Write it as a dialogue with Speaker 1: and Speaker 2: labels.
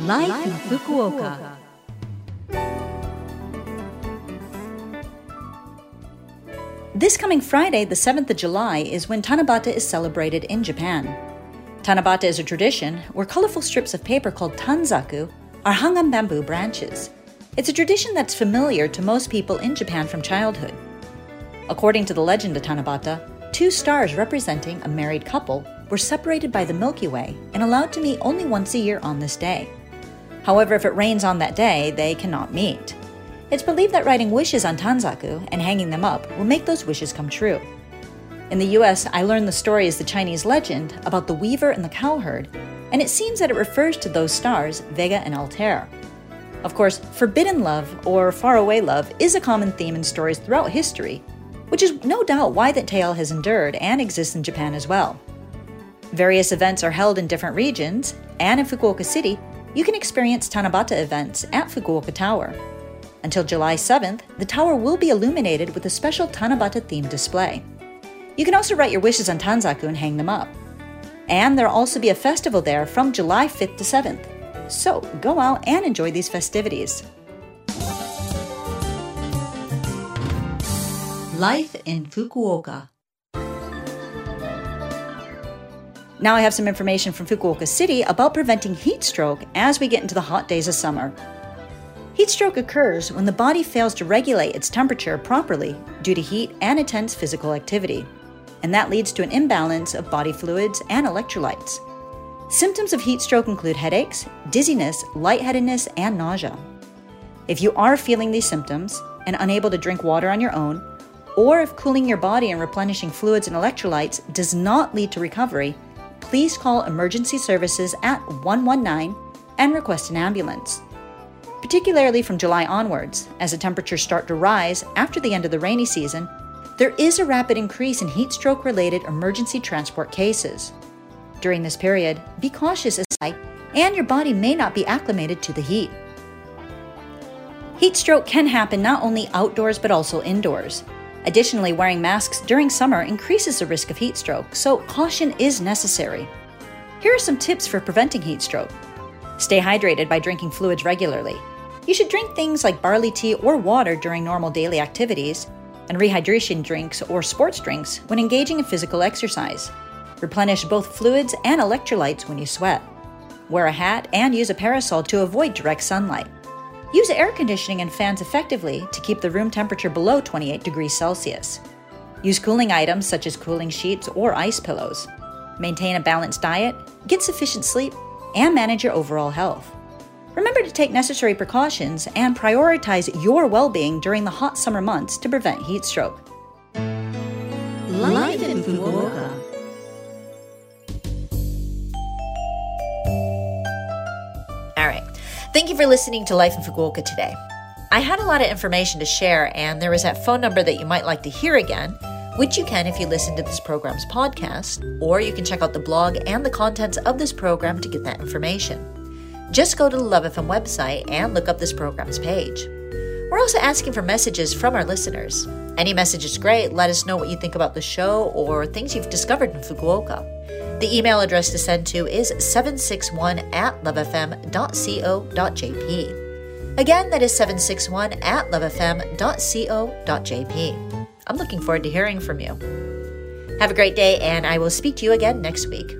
Speaker 1: Life, in Fukuoka. This coming Friday, the 7th of July, is when Tanabata is celebrated in Japan. Tanabata is a tradition where colorful strips of paper called tanzaku are hung on bamboo branches. It's a tradition that's familiar to most people in Japan from childhood. According to the legend of Tanabata, two stars representing a married couple were separated by the Milky Way and allowed to meet only once a year on this day. However, if it rains on that day, they cannot meet. It's believed that writing wishes on tanzaku and hanging them up will make those wishes come true. In the US, I learned the story as the Chinese legend about the weaver and the cowherd and it seems that it refers to those stars, Vega and Altair. Of course, forbidden love or faraway love is a common theme in stories throughout history, which is no doubt why that tale has endured and exists in Japan as well. Various events are held in different regions, and in Fukuoka City, you can experience Tanabata events at Fukuoka Tower. Until July 7th, the tower will be illuminated with a special Tanabata themed display. You can also write your wishes on Tanzaku and hang them up. And there'll also be a festival there from July 5th to 7th. So go out and enjoy these festivities. Life in Fukuoka. Now I have some information from Fukuoka City about preventing heat stroke as we get into the hot days of summer. Heat stroke occurs when the body fails to regulate its temperature properly due to heat and intense physical activity and that leads to an imbalance of body fluids and electrolytes. Symptoms of heat stroke include headaches, dizziness, lightheadedness, and nausea. If you are feeling these symptoms and unable to drink water on your own, or if cooling your body and replenishing fluids and electrolytes does not lead to recovery, please call emergency services at 119 and request an ambulance. Particularly from July onwards, as the temperatures start to rise after the end of the rainy season there is a rapid increase in heat stroke related emergency transport cases. During this period, be cautious as and your body may not be acclimated to the heat. Heat stroke can happen not only outdoors but also indoors. Additionally, wearing masks during summer increases the risk of heat stroke, so caution is necessary. Here are some tips for preventing heat stroke. Stay hydrated by drinking fluids regularly. You should drink things like barley tea or water during normal daily activities, and rehydration drinks or sports drinks when engaging in physical exercise. Replenish both fluids and electrolytes when you sweat. Wear a hat and use a parasol to avoid direct sunlight. Use air conditioning and fans effectively to keep the room temperature below 28 degrees Celsius. Use cooling items such as cooling sheets or ice pillows. Maintain a balanced diet, get sufficient sleep, and manage your overall health. Remember to take necessary precautions and prioritize your well being during the hot summer months to prevent heat stroke. Life in Fukuoka. Thank you for listening to Life in Fukuoka today. I had a lot of information to share, and there is that phone number that you might like to hear again, which you can if you listen to this program's podcast, or you can check out the blog and the contents of this program to get that information. Just go to the Love FM website and look up this program's page. We're also asking for messages from our listeners. Any message is great. Let us know what you think about the show or things you've discovered in Fukuoka. The email address to send to is 761 at lovefm.co.jp. Again, that is 761 at lovefm.co.jp. I'm looking forward to hearing from you. Have a great day, and I will speak to you again next week.